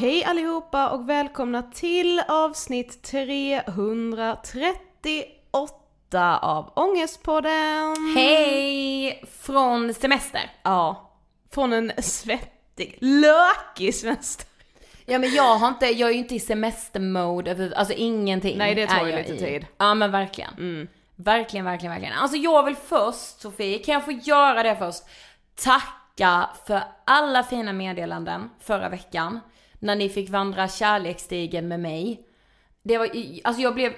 Hej allihopa och välkomna till avsnitt 338 av Ångestpodden! Hej! Från semester. Ja, från en svettig, lökig semester. Ja men jag har inte, jag är ju inte i semestermode alltså ingenting. Nej, det tar ju lite i. tid. Ja men verkligen. Mm. Verkligen, verkligen, verkligen. Alltså jag vill först, Sofie, kan jag få göra det först? Tacka för alla fina meddelanden förra veckan. När ni fick vandra kärleksstigen med mig. Det var, alltså jag blev,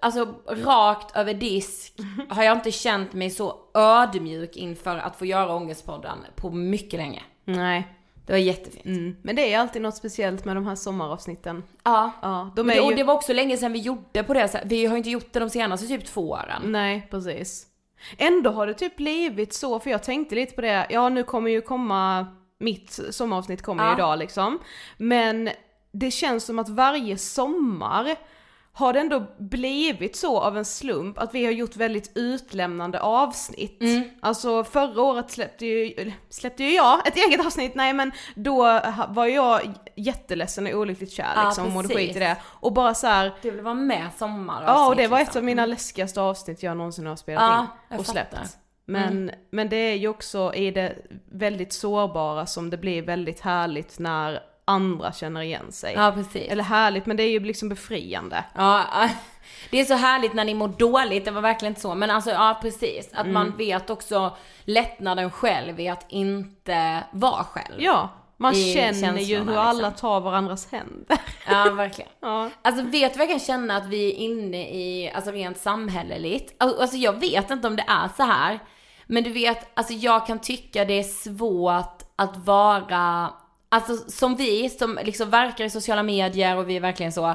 alltså rakt över disk har jag inte känt mig så ödmjuk inför att få göra Ångestpodden på mycket länge. Nej. Det var jättefint. Mm. Men det är alltid något speciellt med de här sommaravsnitten. Ja. Ja, de är det, och ju... det var också länge sedan vi gjorde på det. Vi har inte gjort det de senaste typ två åren. Nej, precis. Ändå har det typ blivit så, för jag tänkte lite på det, ja nu kommer ju komma, mitt sommaravsnitt kommer ju Ja. idag liksom. Men det känns som att varje sommar har det ändå blivit så av en slump att vi har gjort väldigt utlämnande avsnitt. Alltså förra året släppte ju, släppte ju jag ett eget avsnitt, nej men då var jag jätteledsen och olyckligt kär Ja, liksom och mådde skit i det. Och bara så här, Du vill vara med sommar Ja och det var ett liksom. av mina läskigaste avsnitt jag någonsin har spelat Ja, in och släppt. Men, men det är ju också i det väldigt sårbara som det blir väldigt härligt när andra känner igen sig. Ja precis. Eller härligt, men det är ju liksom befriande. Ja, det är så härligt när ni mår dåligt, det var verkligen inte så. Men alltså ja precis, att man Mm. vet också lättnaden själv i att inte vara själv. Ja, man känner ju hur alla liksom. tar varandras händer. Ja verkligen. Ja. Alltså vet du vad jag kan känna att vi är inne i, alltså rent samhälleligt? Al- Alltså jag vet inte om det är så här. Men du vet, alltså jag kan tycka det är svårt att vara, alltså som vi som liksom verkar i sociala medier och vi är verkligen så,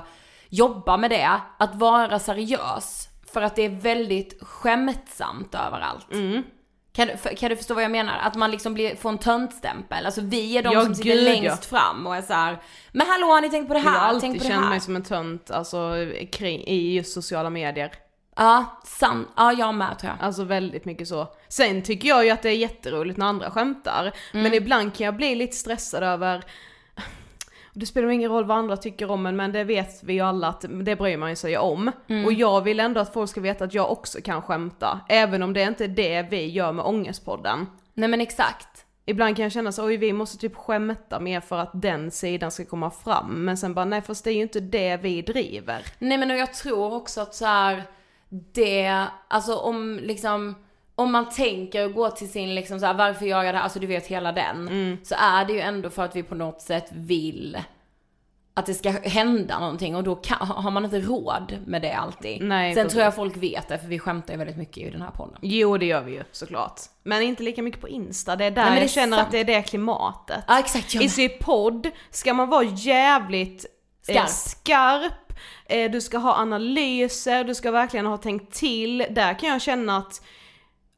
jobbar med det, att vara seriös. För att det är väldigt skämtsamt överallt. Kan, du- för- kan du förstå vad jag menar? Att man liksom blir, får en töntstämpel. Alltså vi är de Ja, som sitter gud, längst fram och är så här. Men hallå har ni tänkt på det Jag har här? alltid känt här. mig som en tönt, alltså kring, i just sociala medier. Ja, sant. Ja, jag med tror jag. Alltså väldigt mycket så. Sen tycker jag ju att det är jätteroligt när andra skämtar. Mm. Men ibland kan jag bli lite stressad över det spelar ingen roll vad andra tycker om en men det vet vi ju alla att det bryr man sig om. Mm. Och jag vill ändå att folk ska veta att jag också kan skämta. Även om det inte är det vi gör med Ångestpodden. Nej men exakt. Ibland kan jag känna så oj vi måste typ skämta mer för att den sidan ska komma fram. Men sen bara nej fast det är ju inte det vi driver. Nej men och jag tror också att så här det, alltså om liksom, om man tänker och går till sin liksom så här, varför gör jag det här, alltså du vet hela den. Mm. Så är det ju ändå för att vi på något sätt vill att det ska hända någonting och då kan, har man inte råd med det alltid. Nej, Sen precis. tror jag folk vet det för vi skämtar ju väldigt mycket i den här podden. Jo det gör vi ju såklart. Men inte lika mycket på Insta, det är där Nej, jag känner sant. att det är det klimatet. Ja exakt, I sin podd ska man vara jävligt eh, Skarp. skarp, eh, du ska ha analyser, du ska verkligen ha tänkt till. Där kan jag känna att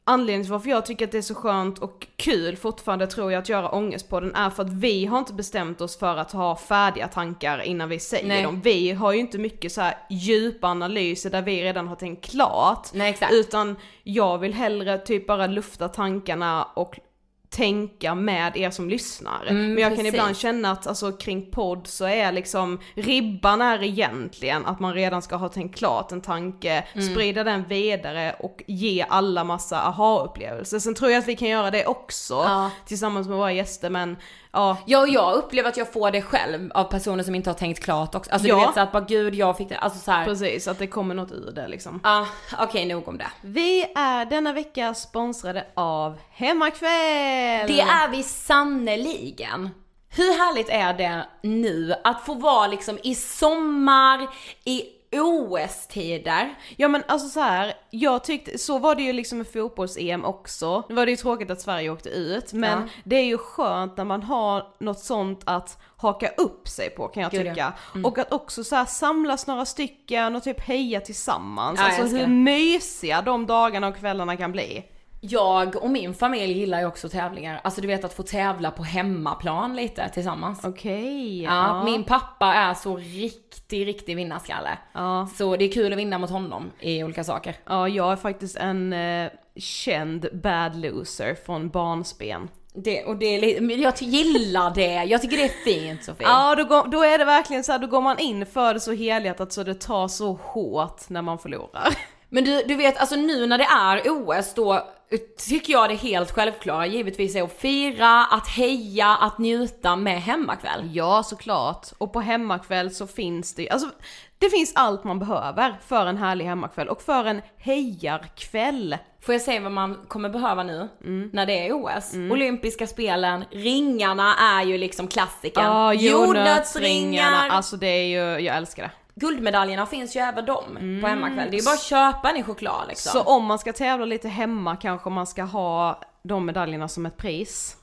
anledningen till varför jag tycker att det är så skönt och kul fortfarande tror jag att göra Ångestpodden är för att vi har inte bestämt oss för att ha färdiga tankar innan vi säger Nej. dem. Vi har ju inte mycket så här djupa analyser där vi redan har tänkt klart. Nej exakt. Utan jag vill hellre typ bara lufta tankarna och tänka med er som lyssnar. Mm, Men jag kan precis. ibland känna att alltså, kring podd så är liksom ribban är egentligen att man redan ska ha tänkt klart en tanke, Mm. sprida den vidare och ge alla massa aha-upplevelser. Sen tror jag att vi kan göra det också Ja. tillsammans med våra gäster men ja, Ja, jag upplever att jag får det själv av personer som inte har tänkt klart också. Alltså Ja. du vet såhär, bara gud jag fick det, alltså såhär. precis att det kommer något ur det liksom. Ja, okej nog om det. Vi är denna vecka sponsrade av Hemmakväll! Det är vi sannoliken. Hur härligt är det nu att få vara liksom i sommar, i OS-tider? Ja men alltså så här, jag tyckte, så var det ju liksom med fotbolls-EM också. Nu var det ju tråkigt att Sverige åkte ut, men Ja. det är ju skönt när man har något sånt att haka upp sig på kan jag Gud, ja. tycka. Och att också så här samlas några stycken och typ heja tillsammans. Ja, alltså hur mysiga de dagarna och kvällarna kan bli. Jag och min familj gillar ju också tävlingar. Alltså du vet att få tävla på hemmaplan lite tillsammans. Okej. Ja, min pappa är så riktig, riktig vinnarskalle. Ja. Så det är kul att vinna mot honom i olika saker. Ja, jag är faktiskt en eh, känd bad loser från barnsben. Det, och det är jag gillar det, jag tycker det är fint Sofie. Ja, då, går, då är det verkligen så här, då går man in för det så helhjärtat så det tar så hårt när man förlorar. Men du, du vet, alltså nu när det är OS då tycker jag det helt självklara givetvis är att fira, att heja, att njuta med hemmakväll. Ja, såklart. Och på hemmakväll så finns det alltså det finns allt man behöver för en härlig hemmakväll och för en hejarkväll. Får jag säga vad man kommer behöva nu Mm. när det är OS? Olympiska spelen, ringarna är ju liksom klassikern. Ja, Jordnötsringar, alltså det är ju, jag älskar det. Guldmedaljerna finns ju även de på hemmakväll. Det är ju bara att köpa en i choklad liksom. Så om man ska tävla lite hemma kanske man ska ha de medaljerna som ett pris.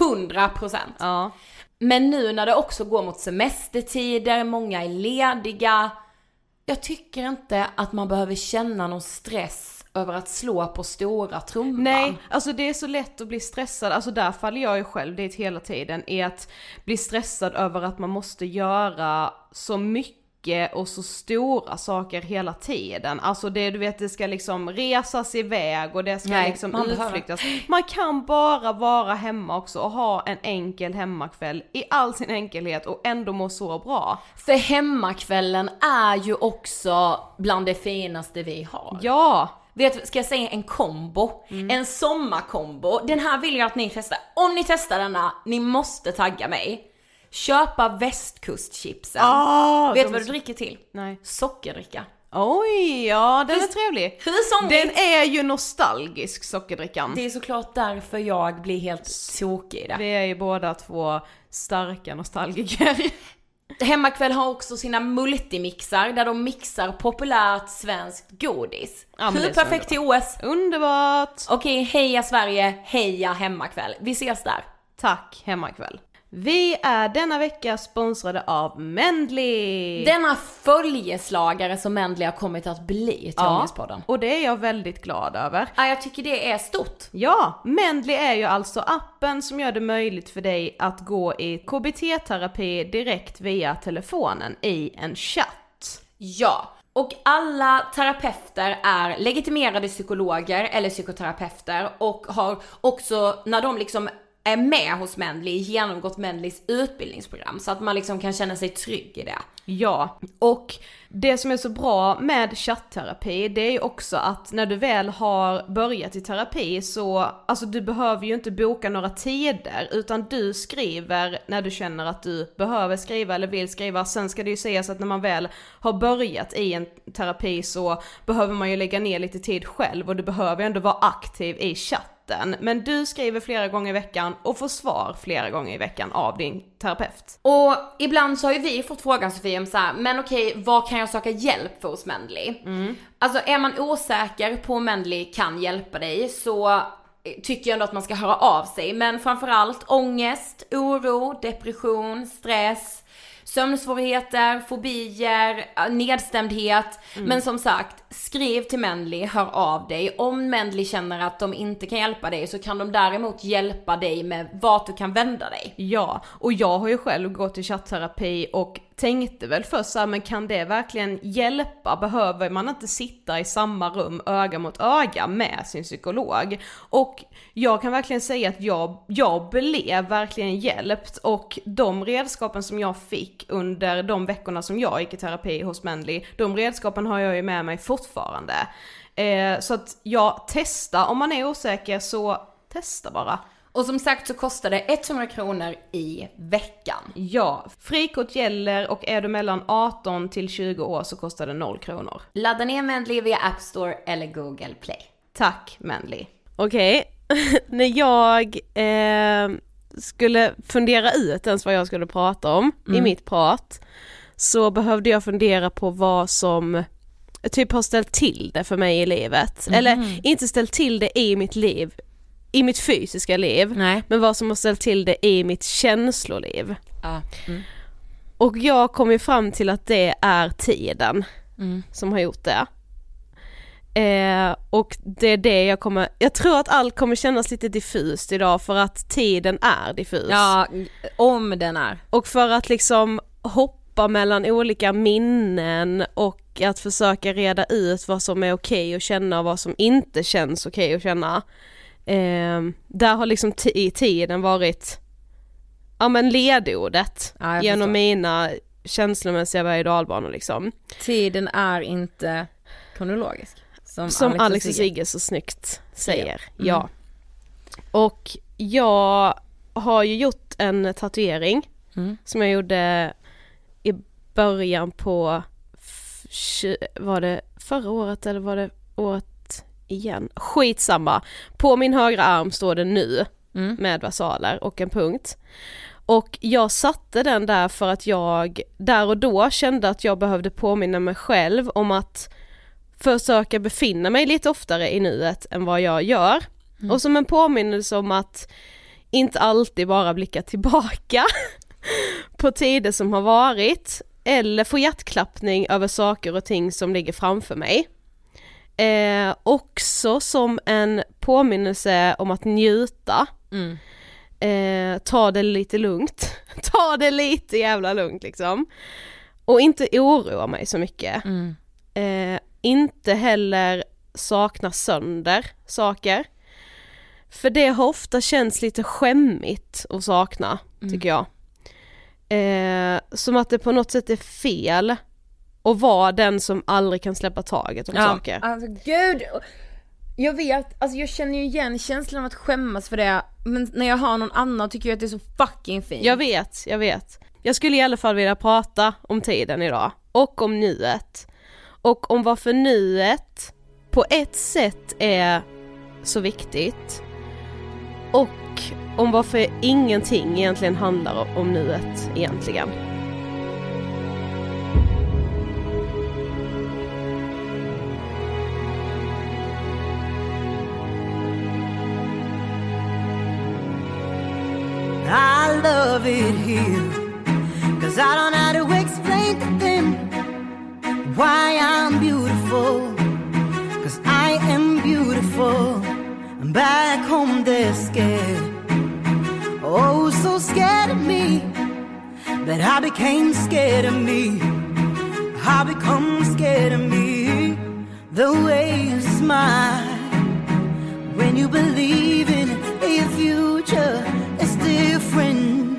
100 procent. Ja. Men nu när det också går mot semestertider, många är lediga. Jag tycker inte att man behöver känna någon stress över att slå på stora trumman. Nej, alltså det är så lätt att bli stressad, alltså där faller jag ju själv dit hela tiden, är att bli stressad över att man måste göra så mycket och så stora saker hela tiden. Alltså det du vet, det ska liksom resas iväg och det ska Nej, liksom man behöver- utflyktas. Man kan bara vara hemma också och ha en enkel hemmakväll i all sin enkelhet och ändå må så bra. För hemmakvällen är ju också bland det finaste vi har. Ja! Vet ska jag säga en kombo? Mm. En sommarkombo. Den här vill jag att ni testar. Om ni testar denna, ni måste tagga mig. Köpa västkustchipsen. Ah, Vet de du vad du dricker till? Nej. Sockerdricka. Oj, ja den är trevlig. Den är ju nostalgisk sockerdrickan. Det är såklart därför jag blir helt tokig i det. Vi är ju båda två starka nostalgiker. Hemmakväll har också sina multimixar där de mixar populärt svenskt godis. Ja, Hur perfekt till OS? Underbart! Okej, heja Sverige, heja hemmakväll. Vi ses där. Tack hemmakväll. Vi är denna vecka sponsrade av Mendley! Denna följeslagare som Mendley har kommit att bli till ja, och det är jag väldigt glad över. Ja, jag tycker det är stort. Ja, Mendley är ju alltså appen som gör det möjligt för dig att gå i KBT-terapi direkt via telefonen i en chatt. Ja. Och alla terapeuter är legitimerade psykologer eller psykoterapeuter och har också, när de liksom är med hos Mendley, genomgått Mendleys utbildningsprogram så att man liksom kan känna sig trygg i det. Ja, och det som är så bra med chattterapi det är ju också att när du väl har börjat i terapi så, alltså du behöver ju inte boka några tider utan du skriver när du känner att du behöver skriva eller vill skriva. Sen ska det ju sägas att när man väl har börjat i en terapi så behöver man ju lägga ner lite tid själv och du behöver ju ändå vara aktiv i chatten. Men du skriver flera gånger i veckan och får svar flera gånger i veckan av din terapeut. Och ibland så har ju vi fått frågan Sofie om så här, men okej, vad kan jag söka hjälp för hos Mendley? Alltså är man osäker på om Mendley kan hjälpa dig så eh, tycker jag ändå att man ska höra av sig. Men framförallt ångest, oro, depression, stress, sömnsvårigheter, fobier, eh, nedstämdhet. Men som sagt, skriv till Mendley, hör av dig. Om Mendley känner att de inte kan hjälpa dig så kan de däremot hjälpa dig med vart du kan vända dig. Ja, och jag har ju själv gått i chattterapi och tänkte väl först såhär, men kan det verkligen hjälpa? Behöver man inte sitta i samma rum öga mot öga med sin psykolog? Och jag kan verkligen säga att jag, jag blev verkligen hjälpt och de redskapen som jag fick under de veckorna som jag gick i terapi hos Mendley, de redskapen har jag ju med mig fortfarande. Eh, så att ja, testa om man är osäker så testa bara. Och som sagt så kostar det 100 kronor i veckan. Ja, frikort gäller och är du mellan 18 till 20 år så kostar det 0 kronor. Ladda ner Mendley via App Store eller Google Play. Tack Manly. Okej, när jag eh, skulle fundera ut ens vad jag skulle prata om i mitt prat så behövde jag fundera på vad som typ har ställt till det för mig i livet. Eller inte ställt till det i mitt liv, i mitt fysiska liv, Nej. men vad som har ställt till det i mitt känsloliv. Ja. Mm. Och jag kom ju fram till att det är tiden Mm. som har gjort det. Eh, och det är det jag kommer, jag tror att allt kommer kännas lite diffust idag för att tiden är diffus. ja, om den är. Och för att liksom hoppa mellan olika minnen och att försöka reda ut vad som är okej att känna och vad som inte känns okej att känna. Eh, där har liksom i tiden varit, ja men ledordet Ja, genom förstår. mina känslomässiga berg och dalbanor liksom. Tiden är inte kronologisk. Som, Som Alex, och och Sigge. Så snyggt säger, Mm. ja. Och jag har ju gjort en tatuering Mm. som jag gjorde början på, var det förra året eller var det året igen? Skitsamma! På min högra arm står det nu Mm. med versaler och en punkt. Och jag satte den där för att jag där och då kände att jag behövde påminna mig själv om att försöka befinna mig lite oftare i nuet än vad jag gör. Och som en påminnelse om att inte alltid bara blicka tillbaka på tider som har varit eller få hjärtklappning över saker och ting som ligger framför mig. Eh, också som en påminnelse om att njuta. Mm. Eh, ta det lite lugnt. ta det lite jävla lugnt liksom. Och inte oroa mig så mycket. Mm. Eh, inte heller sakna sönder saker. För det har ofta känts lite skämmigt att sakna, tycker jag. Eh, som att det på något sätt är fel att vara den som aldrig kan släppa taget om saker. Alltså gud! Jag vet, alltså jag känner ju igen känslan av att skämmas för det, men när jag har någon annan tycker jag att det är så fucking fint. Jag vet, jag vet. Jag skulle i alla fall vilja prata om tiden idag. Och om nuet. Och om varför nuet på ett sätt är så viktigt. Och om varför ingenting egentligen handlar om nuet egentligen. I love it here. Cause I don't know how to explain to them why I'm beautiful. Cause I am beautiful. And back home they're scared. Oh, so scared of me that I became scared of me. I become scared of me. The way you smile when you believe in a future is different.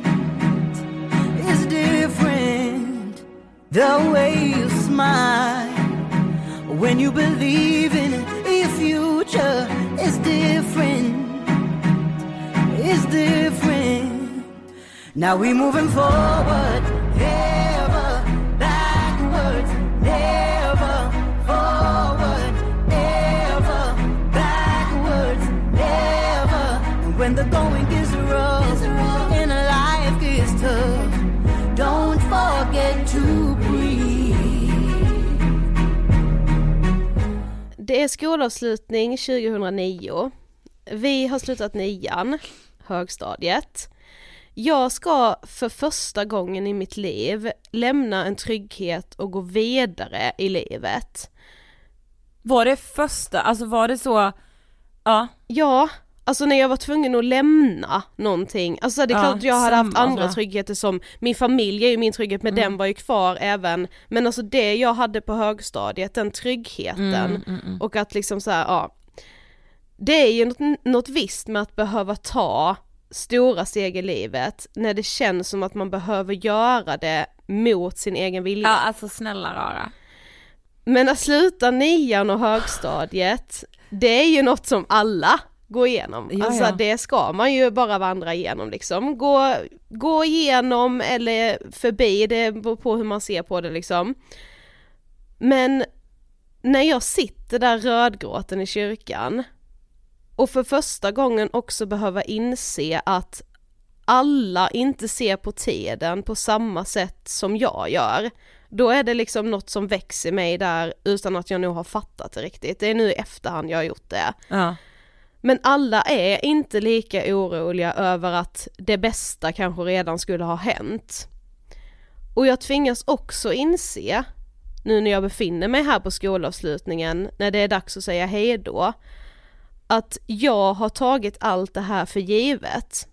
It's different. The way you smile when you believe in a future is different. It's different. Now we're moving forward, never backwards, never forward, never backwards, never. And when the going gets rough and life gets tough, don't forget to breathe. Det är skolavslutning 2009. Vi har slutat nian, högstadiet. Jag ska för första gången i mitt liv lämna en trygghet och gå vidare i livet. Var det första, alltså var det så, ja, Ja, alltså när jag var tvungen att lämna någonting, alltså det är Ja, klart att jag hade haft andra va? tryggheter som, min familj är ju min trygghet men Mm. den var ju kvar även, men alltså det jag hade på högstadiet, den tryggheten Mm, och att liksom så här, ja, det är ju något, något visst med att behöva ta stora steg i livet när det känns som att man behöver göra det mot sin egen vilja. ja alltså snälla rara. Men att sluta nian och högstadiet, det är ju något som alla går igenom. Ja, alltså ja. det ska man ju bara vandra igenom liksom. Gå, gå igenom eller förbi, det beror på hur man ser på det liksom. Men när jag sitter där rödgråten i kyrkan och för första gången också behöva inse att alla inte ser på tiden på samma sätt som jag gör, då är det liksom något som växer mig där utan att jag nog har fattat det riktigt. Det är nu i efterhand jag har gjort det. Ja. Men alla är inte lika oroliga över att det bästa kanske redan skulle ha hänt. Och jag tvingas också inse, nu när jag befinner mig här på skolavslutningen, när det är dags att säga hejdå, att jag har tagit allt det här för givet.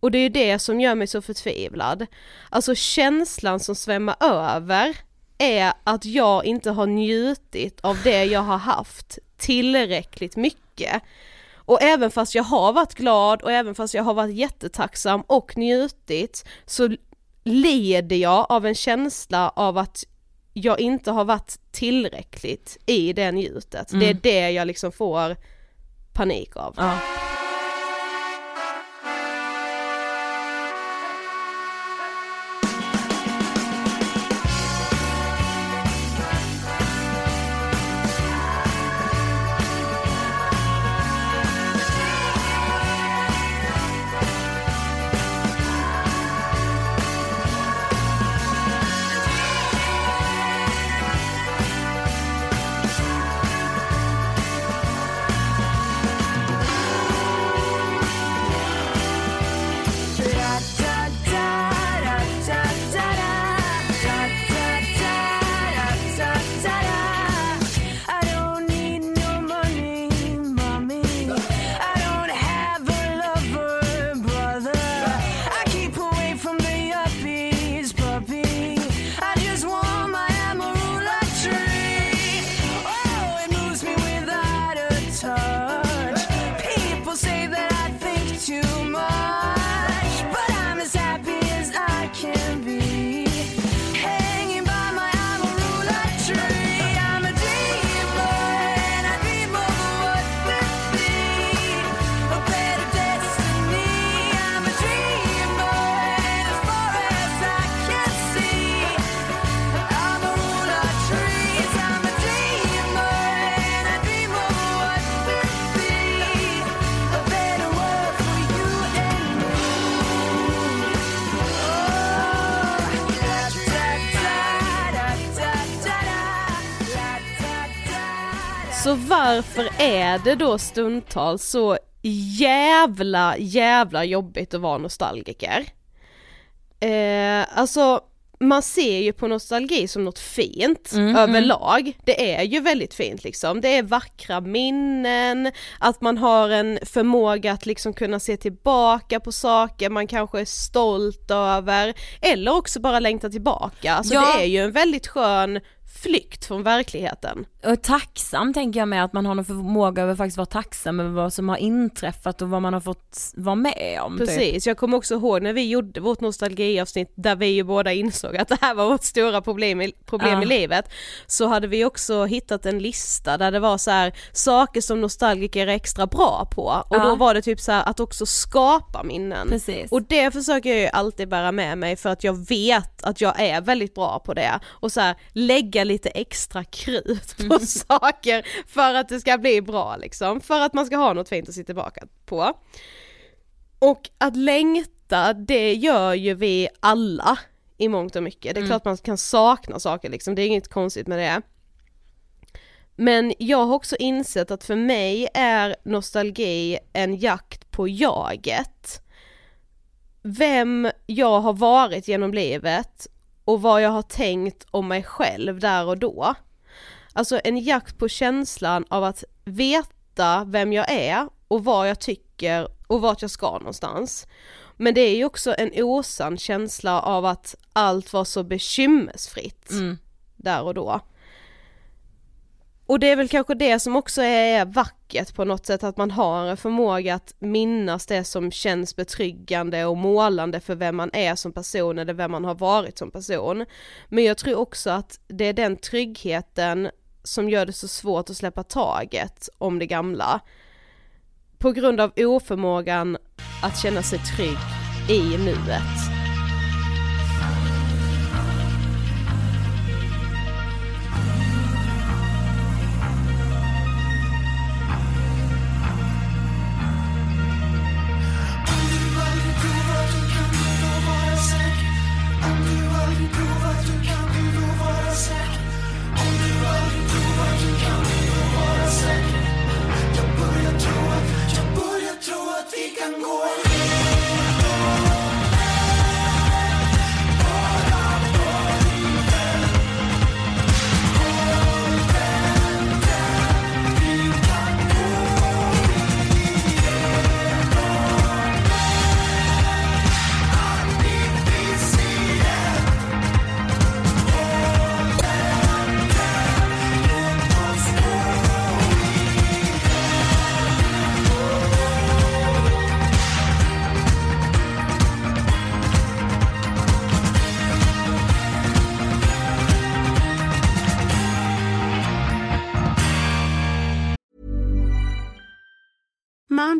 Och det är ju det som gör mig så förtvivlad. Alltså känslan som svämmar över är att jag inte har njutit av det jag har haft tillräckligt mycket. Och även fast jag har varit glad och även fast jag har varit jättetacksam och njutit så leder jag av en känsla av att jag inte har varit tillräckligt i det njutet. Det är Mm. det jag liksom får panik av. Ja. Varför är det då stundtals så jävla, jävla jobbigt att vara nostalgiker? Eh, alltså man ser ju på nostalgi som något fint Mm, överlag. Det är ju väldigt fint liksom. Det är vackra minnen, att man har en förmåga att liksom kunna se tillbaka på saker man kanske är stolt över, eller också bara längta tillbaka. Alltså Ja. det är ju en väldigt skön flykt från verkligheten. Och tacksam tänker jag med att man har någon förmåga över faktiskt vara tacksam över vad som har inträffat och vad man har fått vara med om. Typ. Precis, jag kommer också ihåg när vi gjorde vårt nostalgiavsnitt där vi ju båda insåg att det här var vårt stora problem i, problem Ja. i livet. Så hade vi också hittat en lista där det var så här saker som nostalgiker är extra bra på och Ja. då var det typ så här att också skapa minnen. Precis. Och det försöker jag ju alltid bära med mig för att jag vet att jag är väldigt bra på det och så här, lägga lite extra krut på saker för att det ska bli bra liksom, för att man ska ha något fint att se tillbaka på. Och att längta, det gör ju vi alla i mångt och mycket. Det är klart man kan sakna saker liksom, det är inget konstigt med det. Men jag har också insett att för mig är nostalgi en jakt på jaget. Vem jag har varit genom livet och vad jag har tänkt om mig själv där och då. Alltså en jakt på känslan av att veta vem jag är och vad jag tycker och vart jag ska någonstans. Men det är ju också en osann känsla av att allt var så bekymmersfritt Mm. där och då. Och det är väl kanske det som också är vackert på något sätt, att man har en förmåga att minnas det som känns betryggande och målande för vem man är som person eller vem man har varit som person. Men jag tror också att det är den tryggheten som gör det så svårt att släppa taget om det gamla. På grund av oförmågan att känna sig trygg i nuet. tengo el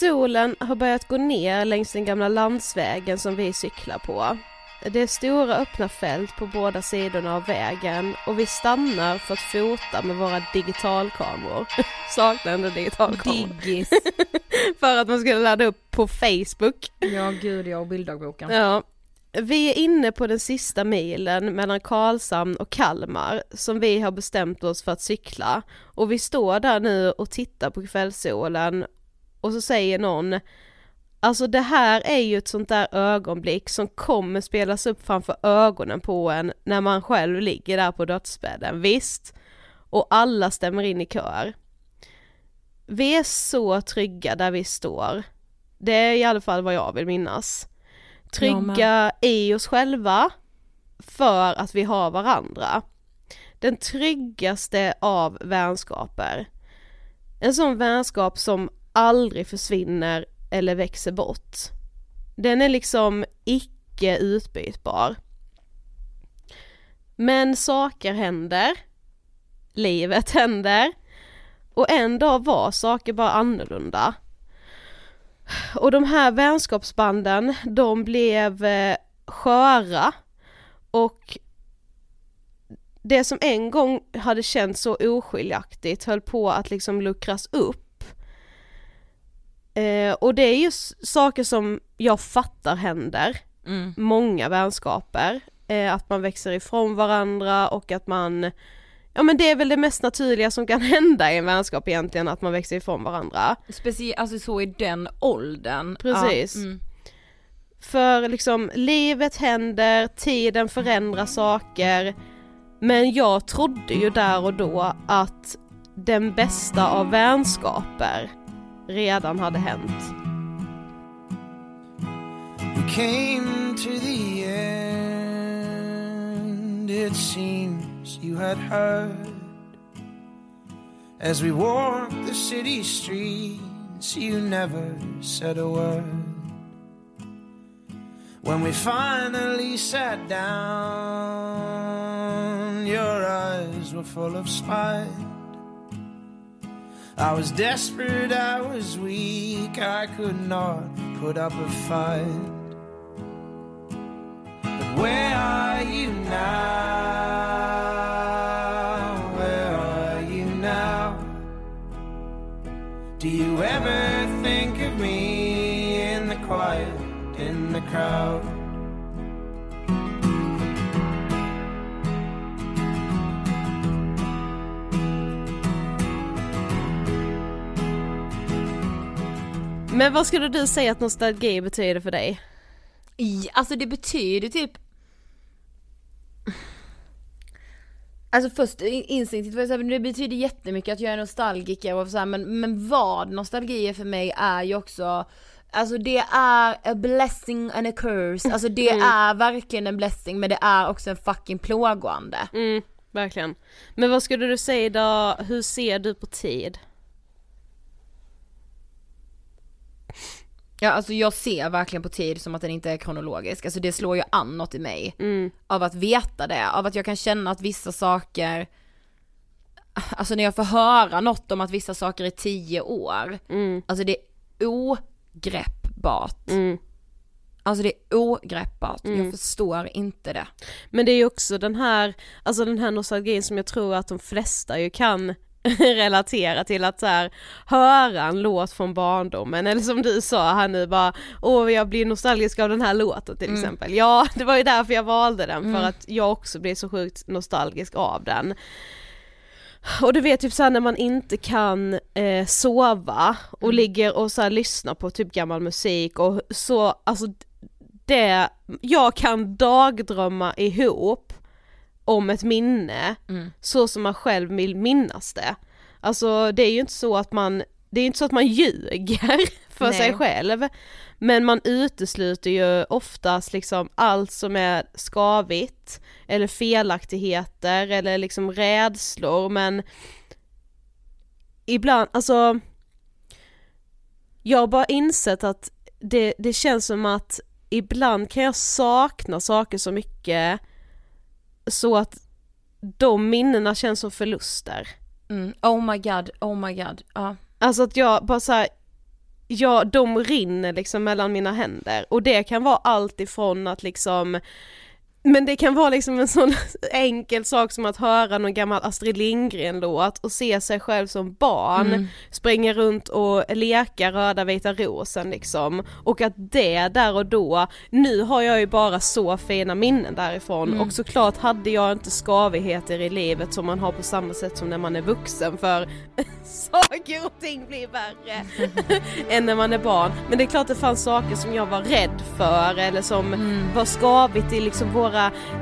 Solen har börjat gå ner längs den gamla landsvägen som vi cyklar på. Det är stora öppna fält på båda sidorna av vägen och vi stannar för att fota med våra digitalkameror. Saknar ändå digitalkameror. Diggis. för att man skulle ladda upp på Facebook. Ja gud ja, och bilddagboken. Ja. Vi är inne på den sista milen mellan Karlshamn och Kalmar som vi har bestämt oss för att cykla. Och vi står där nu och tittar på kvällssolen och så säger någon Alltså det här är ju ett sånt där ögonblick som kommer spelas upp framför ögonen på en när man själv ligger där på dödsbädden, visst? Och alla stämmer in i kör. Vi är så trygga där vi står. Det är i alla fall vad jag vill minnas. Trygga i oss själva för att vi har varandra. Den tryggaste av vänskaper. En sån vänskap som aldrig försvinner eller växer bort. Den är liksom icke utbytbar. Men saker händer, livet händer och en dag var saker bara annorlunda. Och de här vänskapsbanden, de blev eh, sköra och det som en gång hade känts så oskiljaktigt höll på att liksom luckras upp Eh, och det är just saker som jag fattar händer, Mm. många vänskaper, eh, att man växer ifrån varandra och att man, ja men det är väl det mest naturliga som kan hända i en vänskap egentligen, att man växer ifrån varandra. Speciellt, alltså så i den åldern. Precis. Ja, mm. För liksom, livet händer, tiden förändrar saker, men jag trodde ju där och då att den bästa av vänskaper redan hade hänt. We came to the end, it seems you had heard. As we walked the city streets, you never said a word. When we finally sat down, your eyes were full of spite. I was desperate, I was weak, I could not put up a fight. But where are you now? Where are you now? Do you ever think of me in the quiet, in the crowd? Men vad skulle du säga att nostalgi betyder för dig? I, alltså det betyder typ Alltså först in- instinktivt var jag såhär, det betyder jättemycket att jag är nostalgiker och så här, men, men vad nostalgi är för mig är ju också Alltså det är a blessing and a curse, alltså det är verkligen en blessing men det är också en fucking plågande. Mm, verkligen. Men vad skulle du säga då, hur ser du på tid? Ja alltså jag ser verkligen på tid som att den inte är kronologisk, alltså det slår ju an något i mig. Av att veta det, av att jag kan känna att vissa saker Alltså när jag får höra något om att vissa saker är tio år, alltså det är ogreppbart. Alltså det är ogreppbart, jag förstår inte det. Men det är ju också den här, alltså den här nostalgin som jag tror att de flesta ju kan relatera till att så här, höra en låt från barndomen eller som du sa här nu bara åh jag blir nostalgisk av den här låten till exempel. Ja det var ju därför jag valde den för att jag också blir så sjukt nostalgisk av den. Och du vet typ såhär när man inte kan eh, sova och ligger och så här, lyssnar på typ gammal musik och så, alltså det, jag kan dagdrömma ihop om ett minne så som man själv vill minnas det. Alltså det är ju inte så att man, det är inte så att man ljuger för Nej. sig själv. Men man utesluter ju oftast liksom allt som är skavigt eller felaktigheter eller liksom rädslor men ibland, alltså jag har bara insett att det, det känns som att ibland kan jag sakna saker så mycket så att de minnena känns som förluster. Mm. Oh my god, oh my god, ja. Alltså att jag bara såhär, ja de rinner liksom mellan mina händer och det kan vara allt ifrån att liksom men det kan vara liksom en sån enkel sak som att höra någon gammal Astrid Lindgren-låt och se sig själv som barn springa runt och leka röda vita rosen liksom. Och att det där och då, nu har jag ju bara så fina minnen därifrån och såklart hade jag inte skavigheter i livet som man har på samma sätt som när man är vuxen för saker och ting blir värre än när man är barn. Men det är klart det fanns saker som jag var rädd för eller som var skavigt i liksom våra,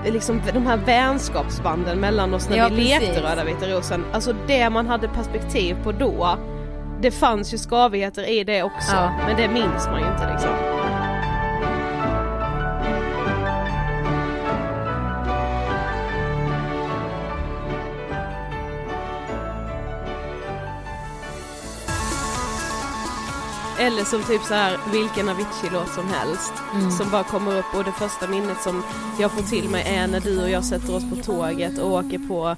liksom de här vänskapsbanden mellan oss när Ja, vi lekte precis. Röda Vita Rosen. Alltså det man hade perspektiv på då, det fanns ju skavigheter i det också, Ja. men det minns man ju inte liksom. Eller som typ så här vilken Avicii-låt som helst som bara kommer upp och det första minnet som jag får till mig är när du och jag sätter oss på tåget och åker på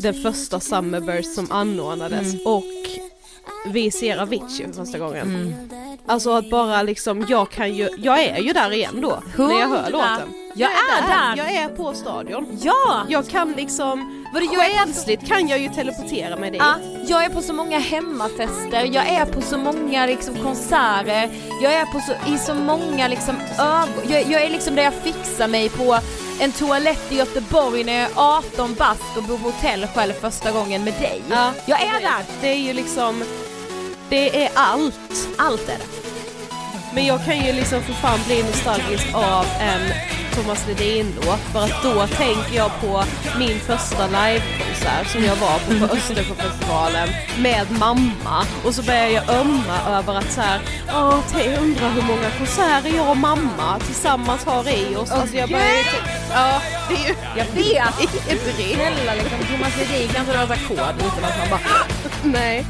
den första Summerburst som anordnades och vi ser Avicii för första gången. Alltså att bara liksom, jag kan ju, jag är ju där igen då när jag hör Hundra. låten. Jag är där. Jag är på stadion. Ja! Jag kan liksom, Vadå, jag är själsligt kan jag ju teleportera mig dit. Ja, jag är på så många hemmafester, jag är på så många liksom konserter, jag är på så, i så många liksom ögon, jag, jag är liksom där jag fixar mig på en toalett i Göteborg när jag är 18 bast och bor på hotell själv första gången med dig. Ja, jag är där! Det är ju liksom, det är allt. Allt är det. Men jag kan ju liksom för fan bli nostalgisk av en Thomas Ledin-låt för att då tänker jag på min första livekonsert som jag var på på Östersjöfestivalen med mamma och så börjar jag ömma över att så här, åh, undrar hur många konserter jag och mamma tillsammans har i oss. alltså jag börjar ju ty- ja, det är ju Jag vet! Snälla liksom, Thomas Ledin kan inte röra ackord utan att man bara Nej.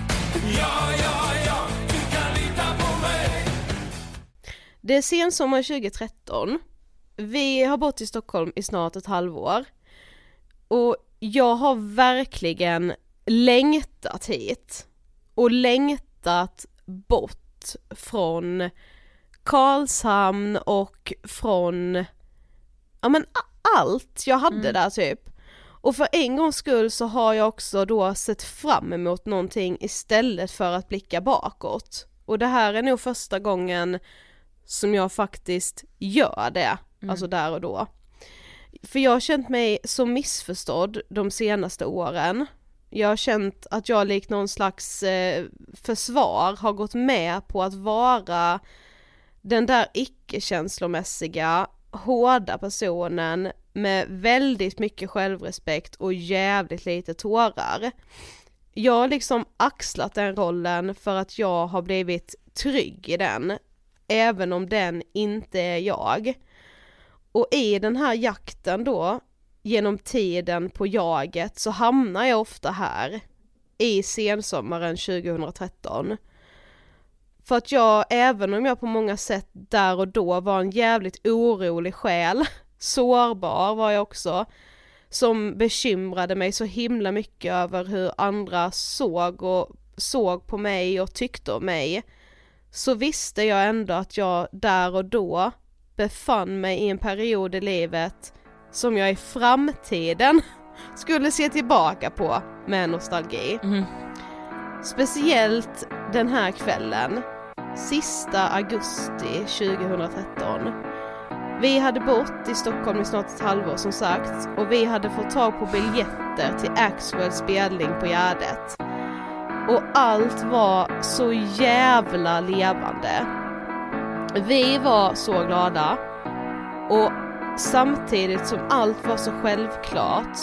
Det är sensommar 2013. Vi har bott i Stockholm i snart ett halvår. Och jag har verkligen längtat hit. Och längtat bort från Karlshamn och från, ja men allt jag hade där typ. Och för en gångs skull så har jag också då sett fram emot någonting istället för att blicka bakåt. Och det här är nog första gången som jag faktiskt gör det, alltså där och då. För jag har känt mig så missförstådd de senaste åren. Jag har känt att jag likt någon slags eh, försvar har gått med på att vara den där icke-känslomässiga hårda personen med väldigt mycket självrespekt och jävligt lite tårar. Jag har liksom axlat den rollen för att jag har blivit trygg i den, även om den inte är jag. Och i den här jakten då, genom tiden på jaget, så hamnar jag ofta här, i sensommaren 2013. För att jag, även om jag på många sätt där och då var en jävligt orolig själ, sårbar var jag också, som bekymrade mig så himla mycket över hur andra såg och såg på mig och tyckte om mig, så visste jag ändå att jag där och då befann mig i en period i livet som jag i framtiden skulle se tillbaka på med nostalgi. Speciellt den här kvällen, sista augusti 2013. Vi hade bott i Stockholm i snart ett halvår som sagt och vi hade fått tag på biljetter till Axwells spelning på Gärdet. Och allt var så jävla levande. Vi var så glada och samtidigt som allt var så självklart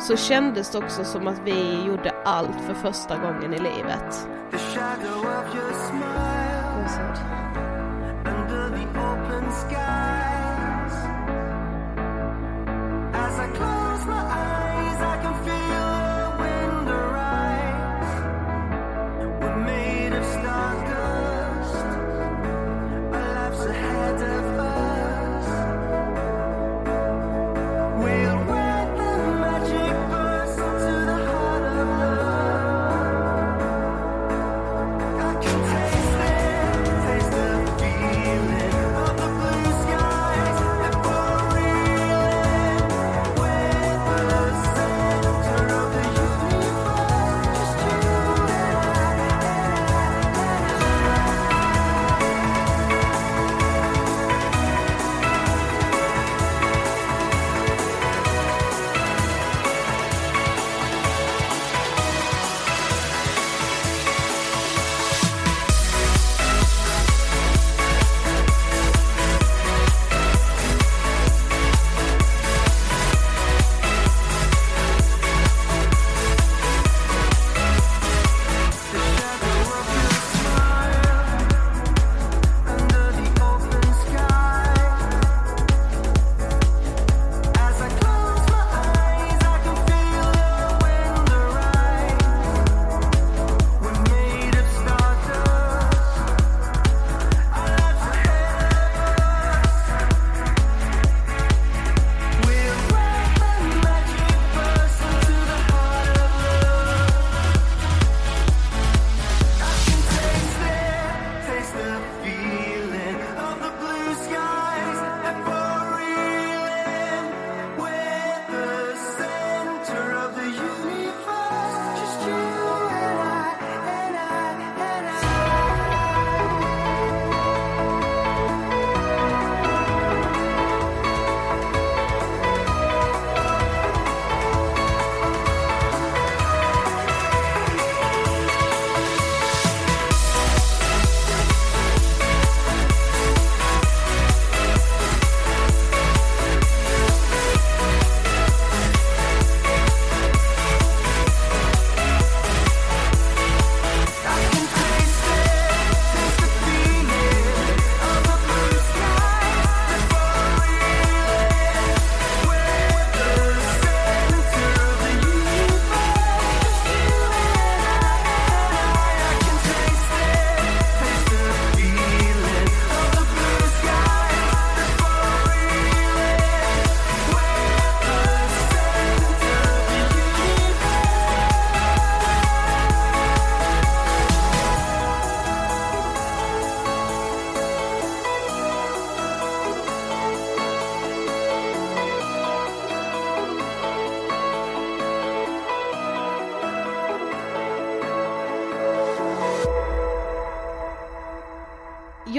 så kändes det också som att vi gjorde allt för första gången i livet. The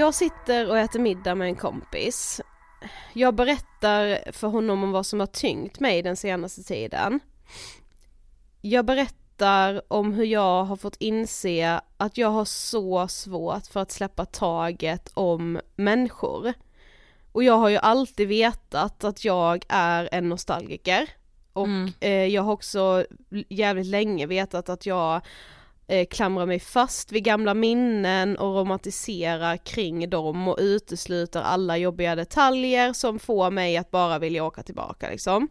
Jag sitter och äter middag med en kompis. Jag berättar för honom om vad som har tyngt mig den senaste tiden. Jag berättar om hur jag har fått inse att jag har så svårt för att släppa taget om människor. Och jag har ju alltid vetat att jag är en nostalgiker. Och Mm. eh, jag har också jävligt länge vetat att jag eh, klamrar mig fast vid gamla minnen och romantiserar kring dem och utesluter alla jobbiga detaljer som får mig att bara vilja åka tillbaka liksom.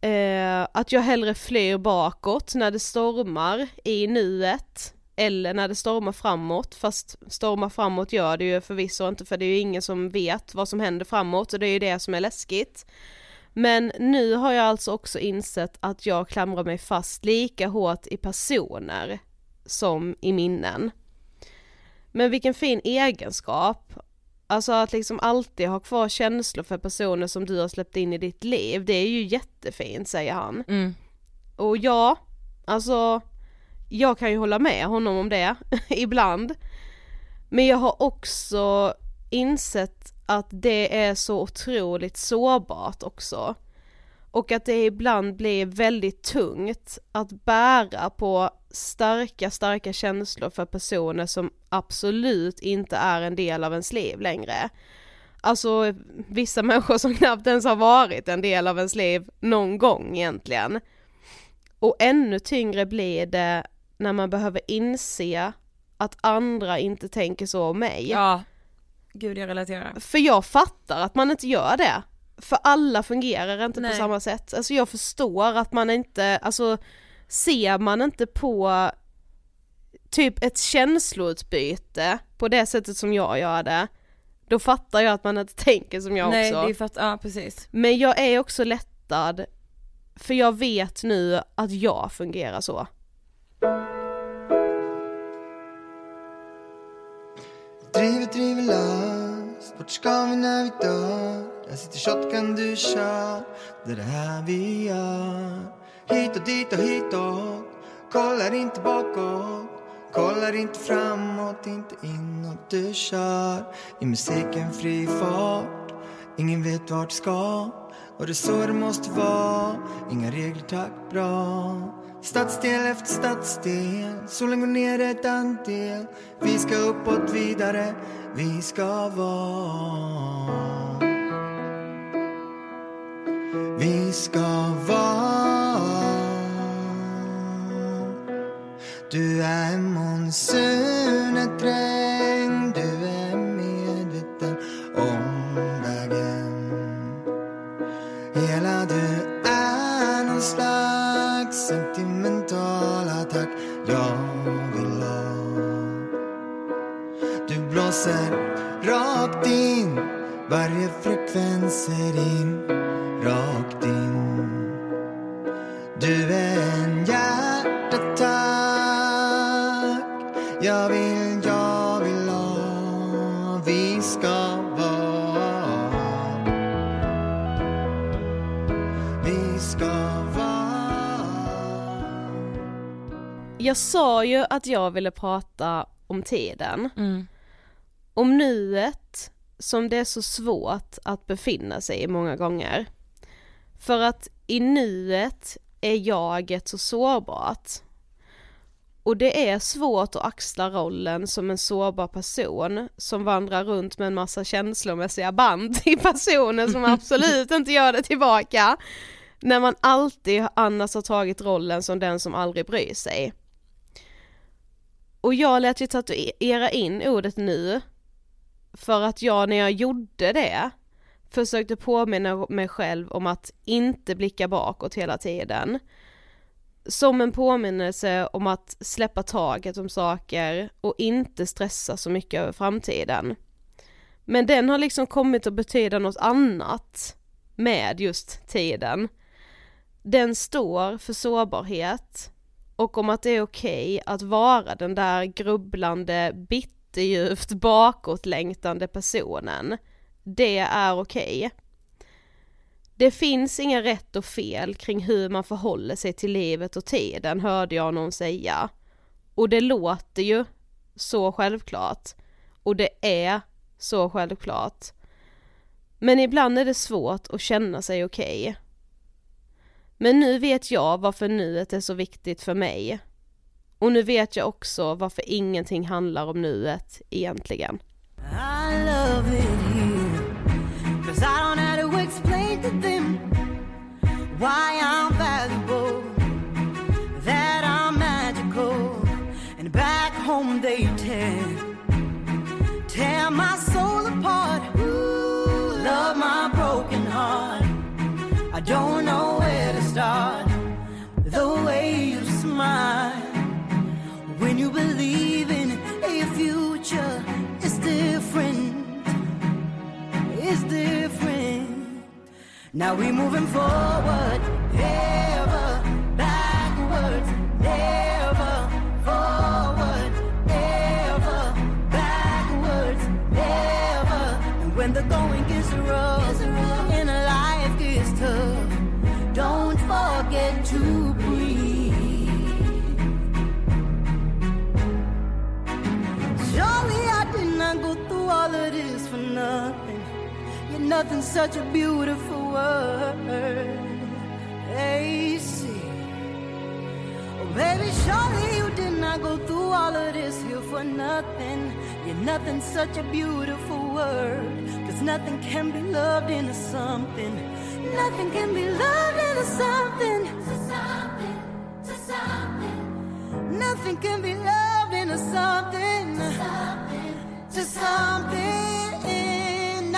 Eh, att jag hellre flyr bakåt när det stormar i nuet eller när det stormar framåt, fast stormar framåt gör det ju förvisso inte för det är ju ingen som vet vad som händer framåt och det är ju det som är läskigt. Men nu har jag alltså också insett att jag klamrar mig fast lika hårt i personer som i minnen. Men vilken fin egenskap. Alltså att liksom alltid ha kvar känslor för personer som du har släppt in i ditt liv, det är ju jättefint säger han. Mm. Och ja, alltså jag kan ju hålla med honom om det ibland. Men jag har också insett att det är så otroligt sårbart också. Och att det ibland blir väldigt tungt att bära på starka, starka känslor för personer som absolut inte är en del av ens liv längre. Alltså vissa människor som knappt ens har varit en del av ens liv någon gång egentligen. Och ännu tyngre blir det när man behöver inse att andra inte tänker så om mig. Ja. Gud jag relaterar. För jag fattar att man inte gör det. För alla fungerar inte Nej. på samma sätt. Alltså jag förstår att man inte, alltså ser man inte på typ ett känsloutbyte på det sättet som jag gör det, då fattar jag att man inte tänker som jag Nej också. det är för att, ja precis. Men jag är också lättad, för jag vet nu att jag fungerar så. Driver, driver löst Vart ska vi när vi dör? Jag sitter shotgun, du kör. Det är det här vi gör. Hit och dit och hitåt Kollar inte bakåt. Kollar inte framåt, inte inåt Du kör. I musiken fri fart. Ingen vet vart du ska. Och det är så det måste vara. Inga regler, tack, bra. Stadsdel efter stadsdel Solen går ner ett andel. Vi ska uppåt vidare Vi ska vara. Vi ska vara. Du är monsunet regn blåser rakt in Varje frekvens är din Rakt in. Du är en hjärtattack. Jag vill, jag vill ha. Vi ska vara. Vi ska vara. Jag sa ju att jag ville prata om tiden. Mm. Om nuet som det är så svårt att befinna sig i många gånger. För att i nuet är jaget så sårbart. Och det är svårt att axla rollen som en sårbar person som vandrar runt med en massa känslomässiga band i personer som absolut inte gör det tillbaka. När man alltid annars har tagit rollen som den som aldrig bryr sig. Och jag lät ju tatuera in ordet nu för att jag när jag gjorde det försökte påminna mig själv om att inte blicka bakåt hela tiden. Som en påminnelse om att släppa taget om saker och inte stressa så mycket över framtiden. Men den har liksom kommit att betyda något annat med just tiden. Den står för sårbarhet och om att det är okej att vara den där grubblande, jättedjupt bakåtlängtande personen. Det är okej. Det finns inga rätt och fel kring hur man förhåller sig till livet och tiden, hörde jag någon säga. Och det låter ju så självklart. Och det är så självklart. Men ibland är det svårt att känna sig okej. Men nu vet jag varför nuet är så viktigt för mig. Och nu vet jag också varför ingenting handlar om nuet egentligen. I love it here. Cause I don't have to explain to them why I'm valuable, that I'm magical. And back home they tear, tear my soul apart. Ooh, love my broken heart. I don't know where to start. The way you smile future is different. It's different. Now we moving forward, nothing such a beautiful word. AC. Oh, baby, surely you did not go through all of this here for nothing. You're nothing such a beautiful word. Cause nothing can be loved into something. Nothing can be loved into something. To something, something. Nothing can be loved into something. To something, to something.